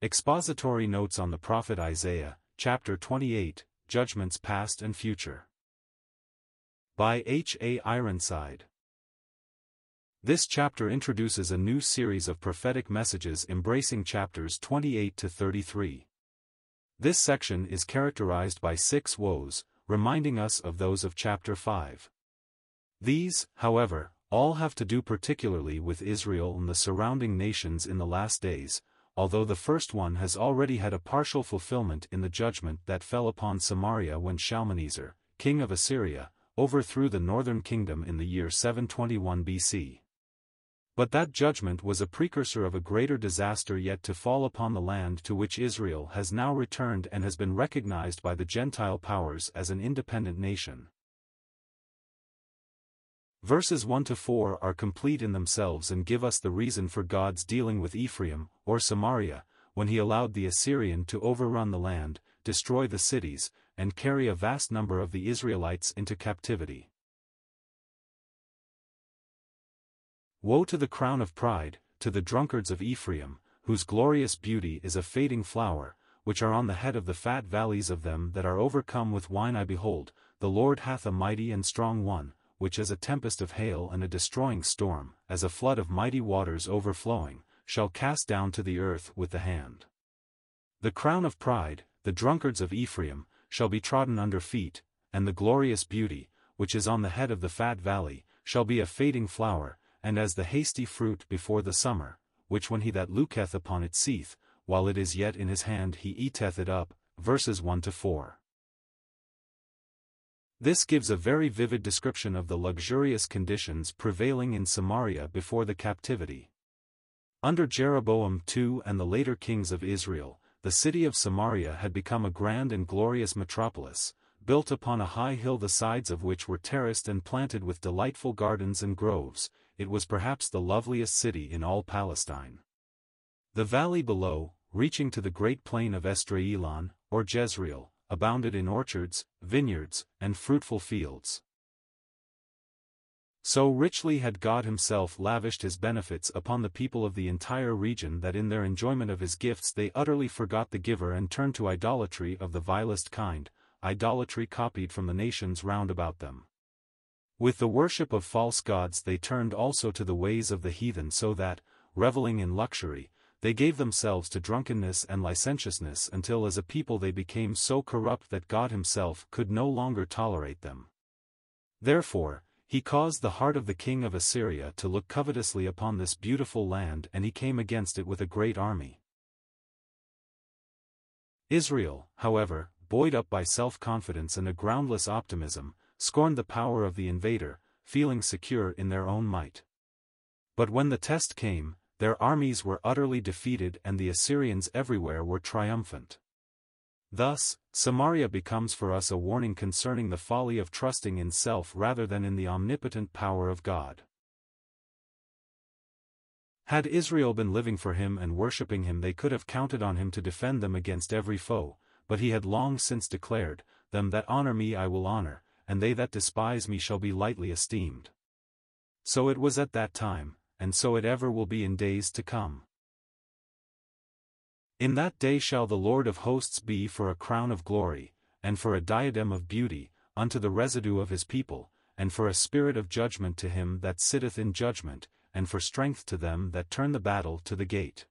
Expository Notes on the Prophet Isaiah, Chapter 28, Judgments Past and Future. By H. A. Ironside. This chapter introduces a new series of prophetic messages embracing chapters 28 to 33. This section is characterized by six woes, reminding us of those of chapter 5. These, however, all have to do particularly with Israel and the surrounding nations in the last days, although the first one has already had a partial fulfillment in the judgment that fell upon Samaria when Shalmaneser, king of Assyria, overthrew the northern kingdom in the year 721 BC. But that judgment was a precursor of a greater disaster yet to fall upon the land to which Israel has now returned and has been recognized by the Gentile powers as an independent nation. Verses 1 to 4 are complete in themselves and give us the reason for God's dealing with Ephraim, or Samaria, when he allowed the Assyrian to overrun the land, destroy the cities, and carry a vast number of the Israelites into captivity. Woe to the crown of pride, to the drunkards of Ephraim, whose glorious beauty is a fading flower, which are on the head of the fat valleys of them that are overcome with wine I behold, the Lord hath a mighty and strong one, which as a tempest of hail and a destroying storm, as a flood of mighty waters overflowing, shall cast down to the earth with the hand. The crown of pride, the drunkards of Ephraim, shall be trodden under feet, and the glorious beauty, which is on the head of the fat valley, shall be a fading flower, and as the hasty fruit before the summer, which when he that looketh upon it seeth, while it is yet in his hand he eateth it up. Verses 1 to 4. This gives a very vivid description of the luxurious conditions prevailing in Samaria before the captivity. Under Jeroboam II and the later kings of Israel, the city of Samaria had become a grand and glorious metropolis, built upon a high hill the sides of which were terraced and planted with delightful gardens and groves, it was perhaps the loveliest city in all Palestine. The valley below, reaching to the great plain of Esdraelon, or Jezreel, abounded in orchards, vineyards, and fruitful fields. So richly had God himself lavished his benefits upon the people of the entire region that in their enjoyment of his gifts they utterly forgot the giver and turned to idolatry of the vilest kind, idolatry copied from the nations round about them. With the worship of false gods they turned also to the ways of the heathen so that, reveling in luxury, they gave themselves to drunkenness and licentiousness until as a people they became so corrupt that God himself could no longer tolerate them. Therefore, he caused the heart of the king of Assyria to look covetously upon this beautiful land and he came against it with a great army. Israel, however, buoyed up by self-confidence and a groundless optimism, scorned the power of the invader, feeling secure in their own might. But when the test came, their armies were utterly defeated and the Assyrians everywhere were triumphant. Thus, Samaria becomes for us a warning concerning the folly of trusting in self rather than in the omnipotent power of God. Had Israel been living for him and worshipping him they could have counted on him to defend them against every foe, but he had long since declared, Them that honor me I will honor, and they that despise me shall be lightly esteemed. So it was at that time, and so it ever will be in days to come. In that day shall the Lord of hosts be for a crown of glory, and for a diadem of beauty, unto the residue of his people, and for a spirit of judgment to him that sitteth in judgment, and for strength to them that turn the battle to the gate.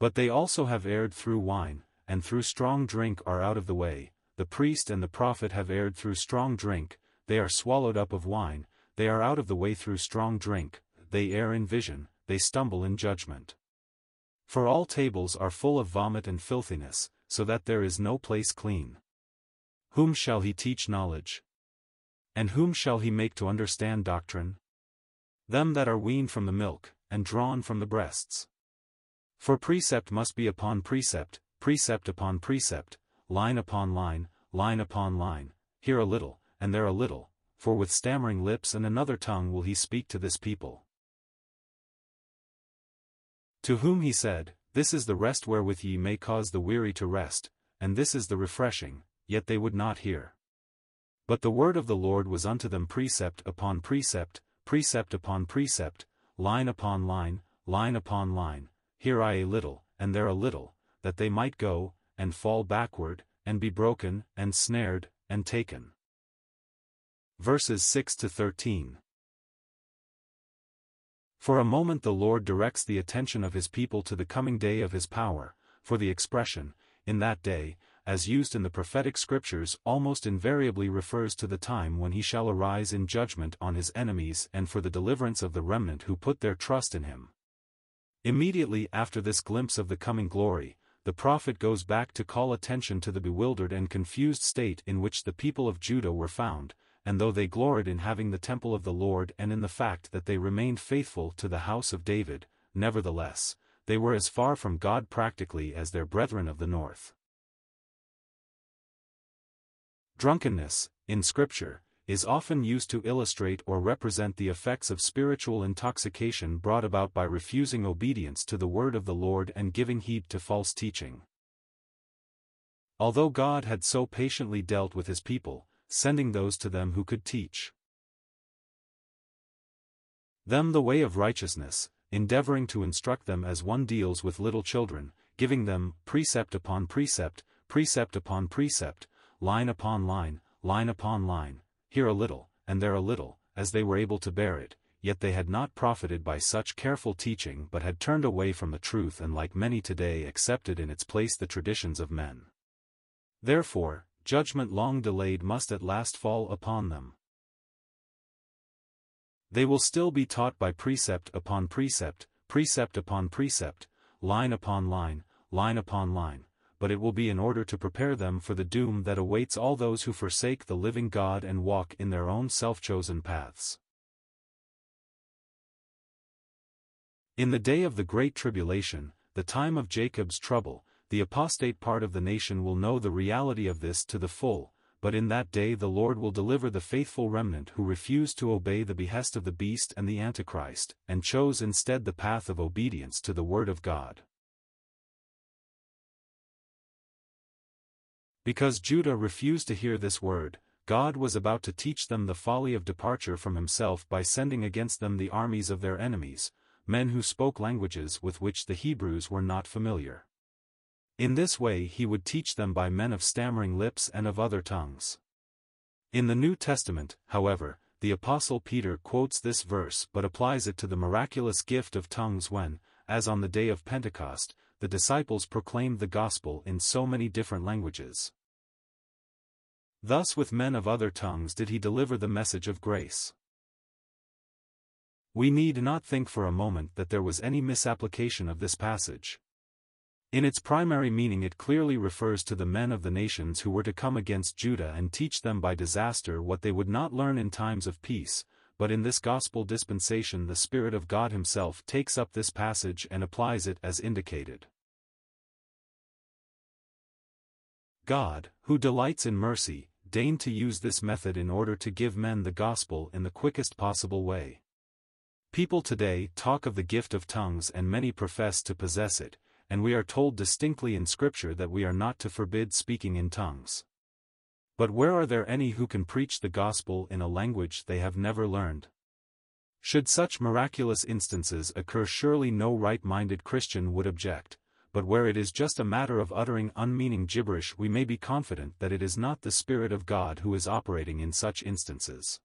But they also have erred through wine, and through strong drink are out of the way, the priest and the prophet have erred through strong drink, they are swallowed up of wine, they are out of the way through strong drink, they err in vision, they stumble in judgment. For all tables are full of vomit and filthiness, so that there is no place clean. Whom shall he teach knowledge? And whom shall he make to understand doctrine? Them that are weaned from the milk, and drawn from the breasts. For precept must be upon precept, precept upon precept, line upon line, line upon line, here a little, and there a little, for with stammering lips and another tongue will he speak to this people. To whom he said, This is the rest wherewith ye may cause the weary to rest, and this is the refreshing, yet they would not hear. But the word of the Lord was unto them precept upon precept, precept upon precept, line upon line, line upon line, here I a little, and there a little, that they might go, and fall backward, and be broken, and snared, and taken. Verses 6 to 13. For a moment the Lord directs the attention of his people to the coming day of his power, for the expression, in that day, as used in the prophetic scriptures almost invariably refers to the time when he shall arise in judgment on his enemies and for the deliverance of the remnant who put their trust in him. Immediately after this glimpse of the coming glory, the prophet goes back to call attention to the bewildered and confused state in which the people of Judah were found, and though they gloried in having the temple of the Lord and in the fact that they remained faithful to the house of David, nevertheless, they were as far from God practically as their brethren of the north. Drunkenness, in Scripture, is often used to illustrate or represent the effects of spiritual intoxication brought about by refusing obedience to the word of the Lord and giving heed to false teaching. Although God had so patiently dealt with his people, sending those to them who could teach them the way of righteousness, endeavoring to instruct them as one deals with little children, giving them precept upon precept, precept upon precept, line upon line, line upon line, here a little, and there a little, as they were able to bear it, yet they had not profited by such careful teaching but had turned away from the truth and like many today accepted in its place the traditions of men. Therefore, judgment long delayed must at last fall upon them. They will still be taught by precept upon precept, precept upon precept, line upon line, line upon line, but it will be in order to prepare them for the doom that awaits all those who forsake the living God and walk in their own self-chosen paths. In the day of the great tribulation, the time of Jacob's trouble, the apostate part of the nation will know the reality of this to the full, but in that day the Lord will deliver the faithful remnant who refused to obey the behest of the beast and the Antichrist, and chose instead the path of obedience to the word of God. Because Judah refused to hear this word, God was about to teach them the folly of departure from himself by sending against them the armies of their enemies, men who spoke languages with which the Hebrews were not familiar. In this way he would teach them by men of stammering lips and of other tongues. In the New Testament, however, the Apostle Peter quotes this verse but applies it to the miraculous gift of tongues when, as on the day of Pentecost, the disciples proclaimed the gospel in so many different languages. Thus with men of other tongues did he deliver the message of grace. We need not think for a moment that there was any misapplication of this passage. In its primary meaning it clearly refers to the men of the nations who were to come against Judah and teach them by disaster what they would not learn in times of peace, but in this gospel dispensation the Spirit of God himself takes up this passage and applies it as indicated. God, who delights in mercy, deigned to use this method in order to give men the gospel in the quickest possible way. People today talk of the gift of tongues and many profess to possess it, and we are told distinctly in Scripture that we are not to forbid speaking in tongues. But where are there any who can preach the gospel in a language they have never learned? Should such miraculous instances occur surely no right-minded Christian would object, but where it is just a matter of uttering unmeaning gibberish we may be confident that it is not the Spirit of God who is operating in such instances.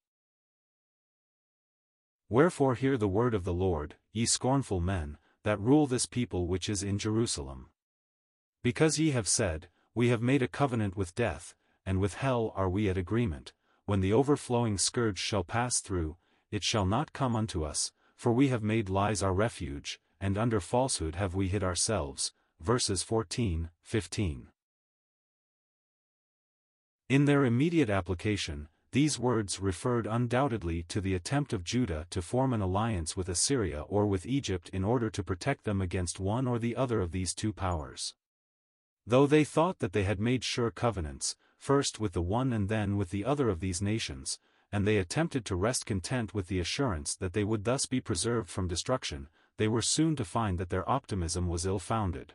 Wherefore hear the word of the Lord, ye scornful men, that rule this people which is in Jerusalem. Because ye have said, We have made a covenant with death, and with hell are we at agreement, when the overflowing scourge shall pass through, it shall not come unto us, for we have made lies our refuge, and under falsehood have we hid ourselves. Verses 14, 15. In their immediate application, these words referred undoubtedly to the attempt of Judah to form an alliance with Assyria or with Egypt in order to protect them against one or the other of these two powers. Though they thought that they had made sure covenants, first with the one and then with the other of these nations, and they attempted to rest content with the assurance that they would thus be preserved from destruction, they were soon to find that their optimism was ill-founded.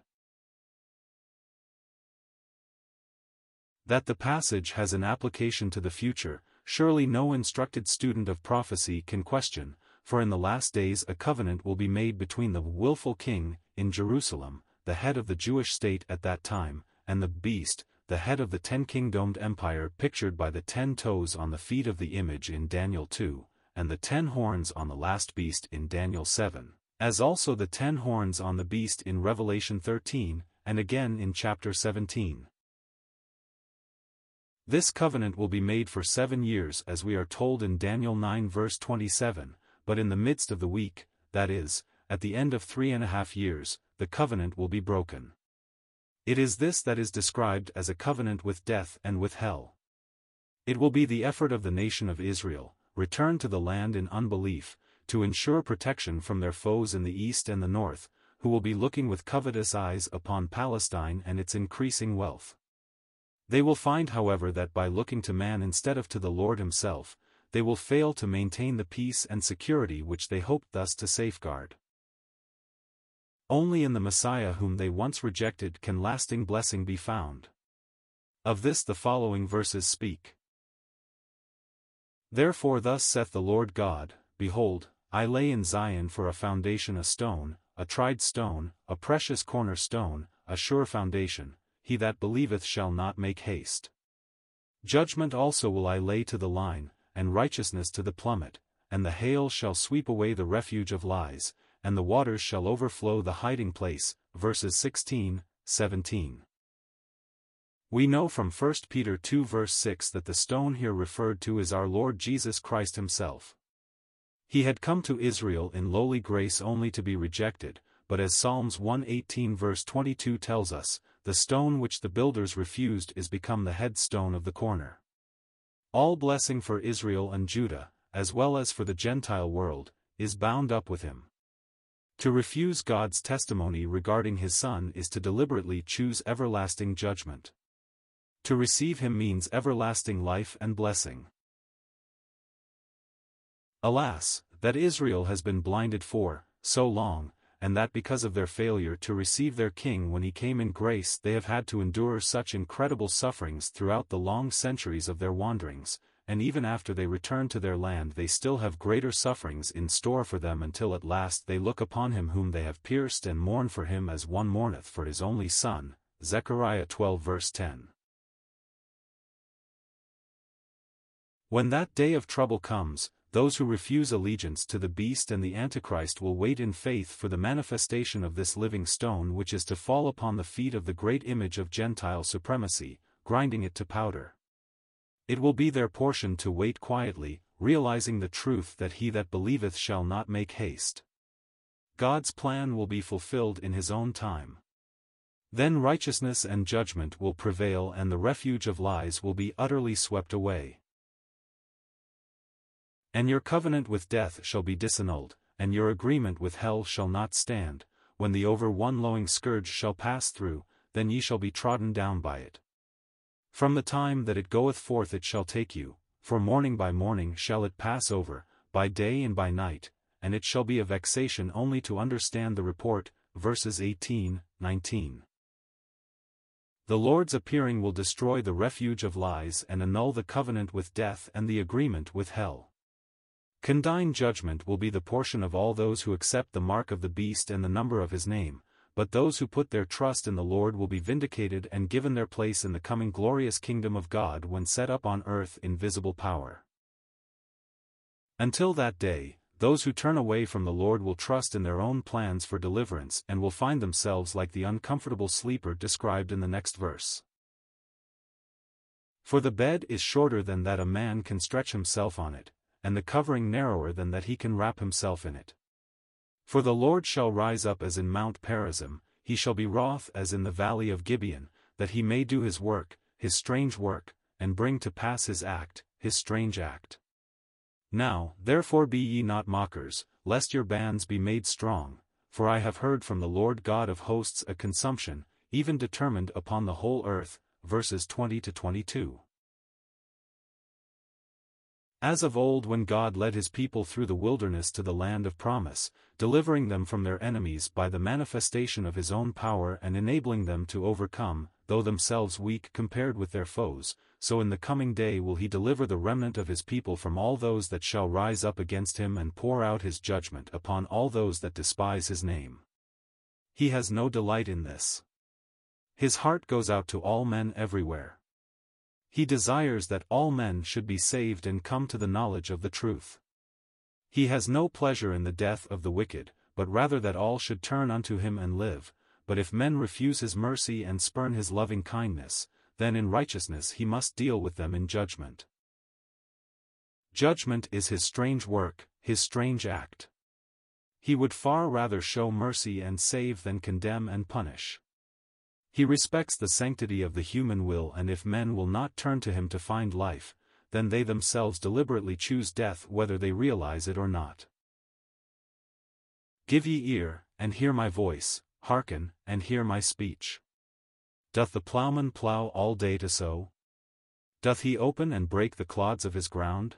That the passage has an application to the future, surely no instructed student of prophecy can question, for in the last days a covenant will be made between the wilful king, in Jerusalem, the head of the Jewish state at that time, and the beast, the head of the ten-kingdomed empire pictured by the ten toes on the feet of the image in Daniel 2, and the ten horns on the last beast in Daniel 7, as also the ten horns on the beast in Revelation 13, and again in chapter 17. This covenant will be made for seven years as we are told in Daniel 9 verse 27, but in the midst of the week, that is, at the end of three and a half years, the covenant will be broken. It is this that is described as a covenant with death and with hell. It will be the effort of the nation of Israel, returned to the land in unbelief, to ensure protection from their foes in the east and the north, who will be looking with covetous eyes upon Palestine and its increasing wealth. They will find however that by looking to man instead of to the Lord himself, they will fail to maintain the peace and security which they hoped thus to safeguard. Only in the Messiah whom they once rejected can lasting blessing be found. Of this the following verses speak. Therefore thus saith the Lord God, Behold, I lay in Zion for a foundation a stone, a tried stone, a precious corner stone, a sure foundation, he that believeth shall not make haste. Judgment also will I lay to the line, and righteousness to the plummet, and the hail shall sweep away the refuge of lies, and the waters shall overflow the hiding place. Verses 16, 17. We know from 1 Peter 2 verse 6 that the stone here referred to is our Lord Jesus Christ himself. He had come to Israel in lowly grace only to be rejected, but as Psalms 118 verse 22 tells us, the stone which the builders refused is become the headstone of the corner. All blessing for Israel and Judah, as well as for the Gentile world, is bound up with him. To refuse God's testimony regarding his Son is to deliberately choose everlasting judgment. To receive him means everlasting life and blessing. Alas, that Israel has been blinded for, so long, and that because of their failure to receive their king when he came in grace they have had to endure such incredible sufferings throughout the long centuries of their wanderings, and even after they return to their land they still have greater sufferings in store for them until at last they look upon him whom they have pierced and mourn for him as one mourneth for his only son. Zechariah 12 verse 10. When that day of trouble comes, those who refuse allegiance to the beast and the Antichrist will wait in faith for the manifestation of this living stone which is to fall upon the feet of the great image of Gentile supremacy, grinding it to powder. It will be their portion to wait quietly, realizing the truth that he that believeth shall not make haste. God's plan will be fulfilled in his own time. Then righteousness and judgment will prevail and the refuge of lies will be utterly swept away. And your covenant with death shall be disannulled, and your agreement with hell shall not stand, when the over one lowing scourge shall pass through, then ye shall be trodden down by it. From the time that it goeth forth it shall take you, for morning by morning shall it pass over, by day and by night, and it shall be a vexation only to understand the report. Verses 18, 19. The Lord's appearing will destroy the refuge of lies and annul the covenant with death and the agreement with hell. Condign judgment will be the portion of all those who accept the mark of the beast and the number of his name, but those who put their trust in the Lord will be vindicated and given their place in the coming glorious kingdom of God when set up on earth in visible power. Until that day, those who turn away from the Lord will trust in their own plans for deliverance and will find themselves like the uncomfortable sleeper described in the next verse. For the bed is shorter than that a man can stretch himself on it, and the covering narrower than that he can wrap himself in it. For the Lord shall rise up as in Mount Perazim, he shall be wroth as in the valley of Gibeon, that he may do his work, his strange work, and bring to pass his act, his strange act. Now, therefore be ye not mockers, lest your bands be made strong, for I have heard from the Lord God of hosts a consumption, even determined upon the whole earth. Verses 20 to 22. As of old when God led his people through the wilderness to the land of promise, delivering them from their enemies by the manifestation of his own power and enabling them to overcome, though themselves weak compared with their foes, so in the coming day will he deliver the remnant of his people from all those that shall rise up against him and pour out his judgment upon all those that despise his name. He has no delight in this. His heart goes out to all men everywhere. He desires that all men should be saved and come to the knowledge of the truth. He has no pleasure in the death of the wicked, but rather that all should turn unto him and live, but if men refuse his mercy and spurn his loving kindness, then in righteousness he must deal with them in judgment. Judgment is his strange work, his strange act. He would far rather show mercy and save than condemn and punish. He respects the sanctity of the human will and if men will not turn to him to find life, then they themselves deliberately choose death whether they realize it or not. Give ye ear, and hear my voice, hearken, and hear my speech. Doth the ploughman plough all day to sow? Doth he open and break the clods of his ground?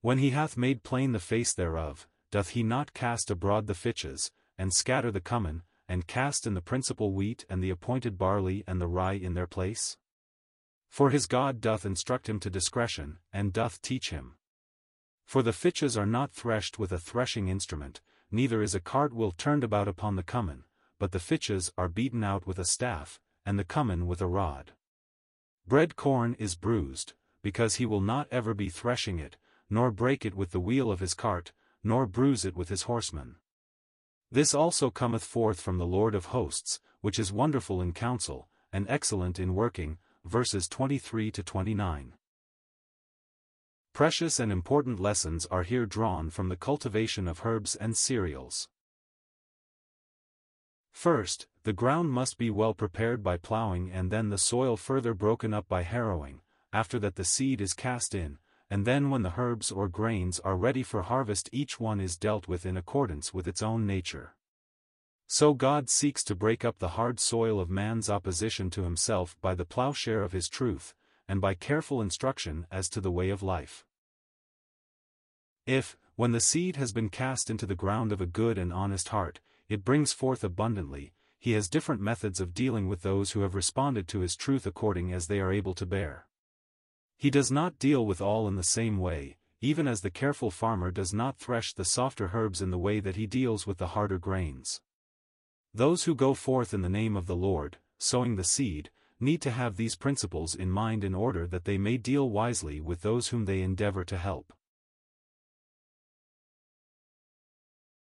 When he hath made plain the face thereof, doth he not cast abroad the fitches, and scatter the cummin, and cast in the principal wheat and the appointed barley and the rye in their place? For his God doth instruct him to discretion, and doth teach him. For the fitches are not threshed with a threshing instrument, neither is a cart cartwheel turned about upon the cummin, but the fitches are beaten out with a staff, and the cummin with a rod. Bread corn is bruised, because he will not ever be threshing it, nor break it with the wheel of his cart, nor bruise it with his horsemen. This also cometh forth from the Lord of hosts, which is wonderful in counsel, and excellent in working, verses 23 to 29. Precious and important lessons are here drawn from the cultivation of herbs and cereals. First, the ground must be well prepared by plowing and then the soil further broken up by harrowing, after that the seed is cast in, and then when the herbs or grains are ready for harvest each one is dealt with in accordance with its own nature. So God seeks to break up the hard soil of man's opposition to himself by the plowshare of his truth, and by careful instruction as to the way of life. If, when the seed has been cast into the ground of a good and honest heart, it brings forth abundantly, he has different methods of dealing with those who have responded to his truth according as they are able to bear. He does not deal with all in the same way, even as the careful farmer does not thresh the softer herbs in the way that he deals with the harder grains. Those who go forth in the name of the Lord, sowing the seed, need to have these principles in mind in order that they may deal wisely with those whom they endeavor to help.